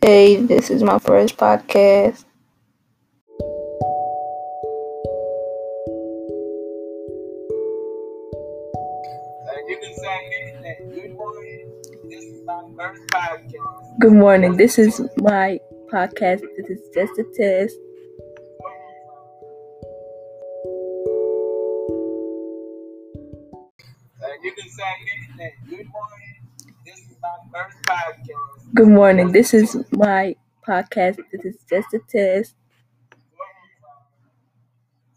Hey, this is my first podcast. Good morning. This is my podcast. This is just a test. Good morning. This is my podcast. This is just a test.